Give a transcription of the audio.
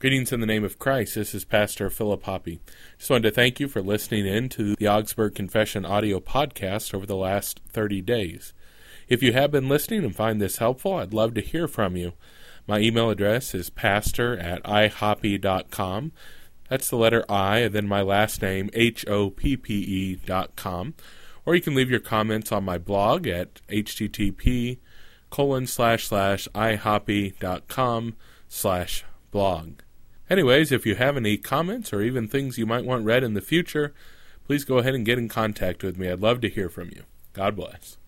Greetings in the name of Christ. This is Pastor Philip Hoppe. Just wanted to thank you for listening in to the Augsburg Confession audio podcast over the last 30 days. If you have been listening and find this helpful, I'd love to hear from you. My email address is pastor at ihoppe.com. That's the letter I, and then my last name, H O P P E dot com. Or you can leave your comments on my blog at http colon slash slash ihoppe.com slash blog. Anyways, if you have any comments or even things you might want read in the future, please go ahead and get in contact with me. I'd love to hear from you. God bless.